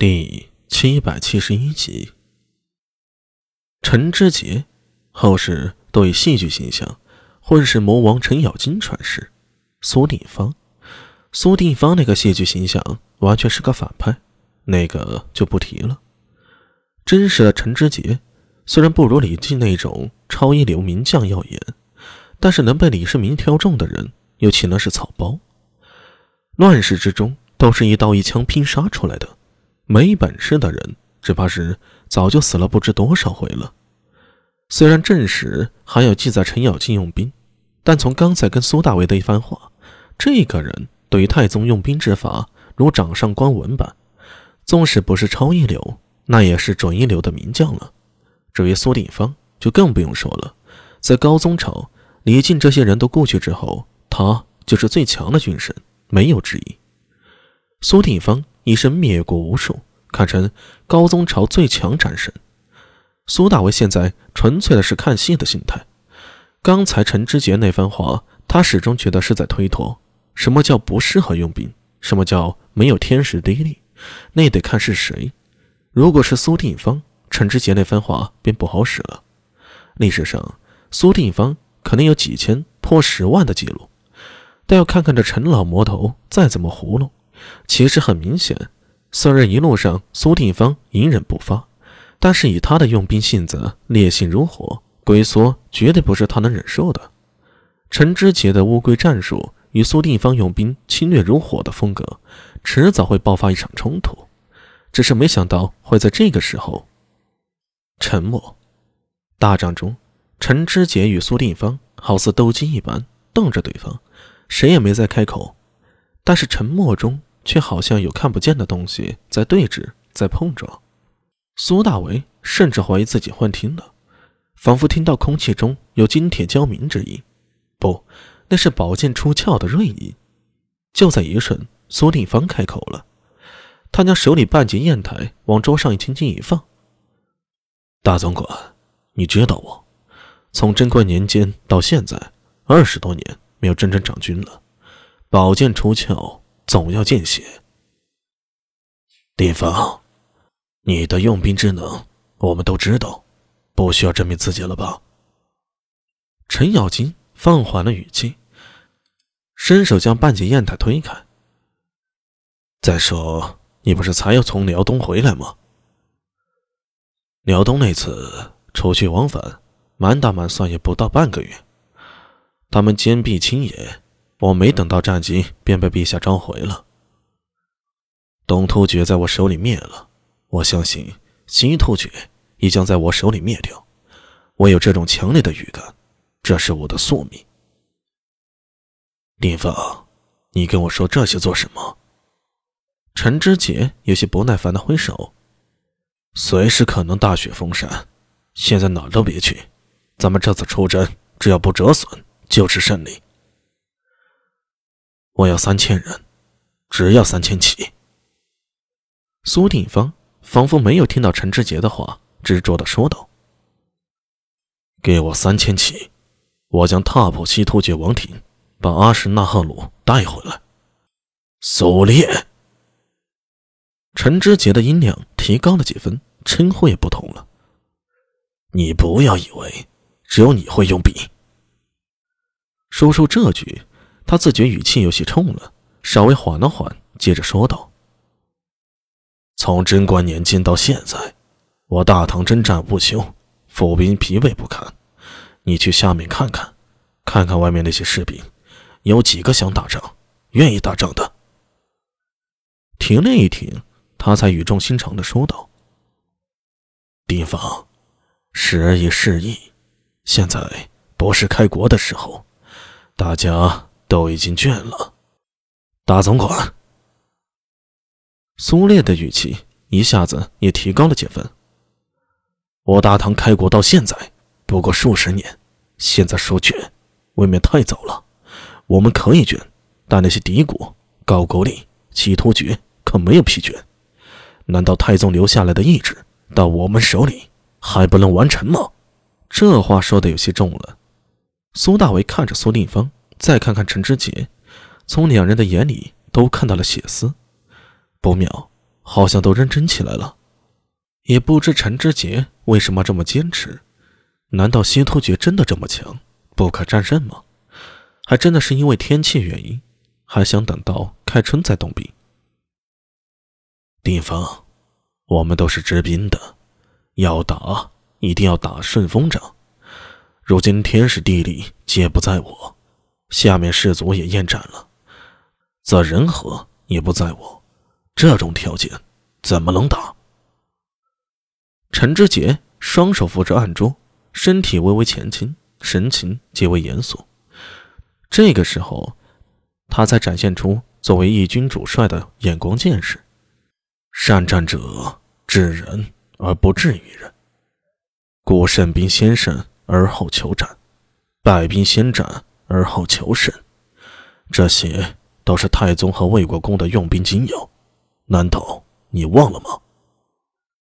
第七百七十一集，陈知节，后世都以戏剧形象混世魔王程咬金传世。苏定方，苏定方那个戏剧形象完全是个反派，那个就不提了。真实的陈知节，虽然不如李靖那种超一流名将耀眼，但是能被李世民挑中的人，又岂能是草包？乱世之中，都是一刀一枪拼杀出来的。没本事的人，只怕是早就死了不知多少回了。虽然正史还有记载程咬金用兵，但从刚才跟苏大为的一番话，这个人对于太宗用兵之法如掌上观文般，纵使不是超一流，那也是准一流的名将了。至于苏定方，就更不用说了。在高宗朝，李靖这些人都过去之后，他就是最强的军神，没有之一。苏定方。一生灭国无数，堪称高宗朝最强战神。苏大为现在纯粹的是看戏的心态。刚才陈知节那番话，他始终觉得是在推脱。什么叫不适合用兵？什么叫没有天时地利？那得看是谁。如果是苏定方，陈知节那番话便不好使了。历史上，苏定方可能有几千破十万的记录，但要看看这陈老魔头再怎么糊弄。其实很明显，虽然一路上苏定方隐忍不发，但是以他的用兵性子，烈性如火，龟缩绝对不是他能忍受的。陈知节的乌龟战术与苏定方用兵侵略如火的风格，迟早会爆发一场冲突。只是没想到会在这个时候。沉默。大战中，陈知节与苏定方好似斗鸡一般，瞪着对方，谁也没再开口。但是沉默中。却好像有看不见的东西在对峙，在碰撞。苏大为甚至怀疑自己幻听了，仿佛听到空气中有金铁交鸣之音。不，那是宝剑出鞘的锐音。就在一瞬，苏定方开口了，他将手里半截砚台往桌上轻轻一放：“大总管，你知道我，从贞观年间到现在，二十多年没有真正掌军了，宝剑出鞘。”总要见血，丁方，你的用兵之能我们都知道，不需要证明自己了吧？程咬金放缓了语气，伸手将半截砚台推开。再说，你不是才要从辽东回来吗？辽东那次出去往返，满打满算也不到半个月，他们坚壁清野。我没等到战机，便被陛下召回了。东突厥在我手里灭了，我相信西突厥也将在我手里灭掉。我有这种强烈的预感，这是我的宿命。林峰，你跟我说这些做什么？陈知节有些不耐烦的挥手，随时可能大雪封山，现在哪都别去。咱们这次出征，只要不折损，就是胜利。我要三千人，只要三千起。苏定方仿佛没有听到陈知节的话，执着的说道：“给我三千起，我将踏破西突厥王庭，把阿什纳赫鲁带回来。”苏烈，陈知节的音量提高了几分，称呼也不同了。你不要以为只有你会用笔。说出这句。他自觉语气有些冲了，稍微缓了缓，接着说道：“从贞观年间到现在，我大唐征战不休，府兵疲惫不堪。你去下面看看，看看外面那些士兵，有几个想打仗、愿意打仗的？”停了一停，他才语重心长的说道：“丁方，时而已失意，现在不是开国的时候，大家。”都已经倦了，大总管。苏烈的语气一下子也提高了几分。我大唐开国到现在不过数十年，现在说倦，未免太早了。我们可以倦，但那些敌国高句丽、企突厥可没有疲倦。难道太宗留下来的意志到我们手里还不能完成吗？这话说的有些重了。苏大为看着苏定方。再看看陈知节，从两人的眼里都看到了血丝。不妙，好像都认真起来了。也不知陈知节为什么这么坚持？难道西突厥真的这么强，不可战胜吗？还真的是因为天气原因，还想等到开春再动兵？地方，我们都是知兵的，要打一定要打顺风仗。如今天时地利皆不在我，下面士卒也厌战了，则人和也不在我，这种条件怎么能打？陈知节双手扶着案桌，身体微微前倾，神情极为严肃。这个时候，他才展现出作为义军主帅的眼光见识。善战者治人而不治于人，故胜兵先胜而后求战，败兵先战而后求胜。这些都是太宗和魏国公的用兵精要，难道你忘了吗？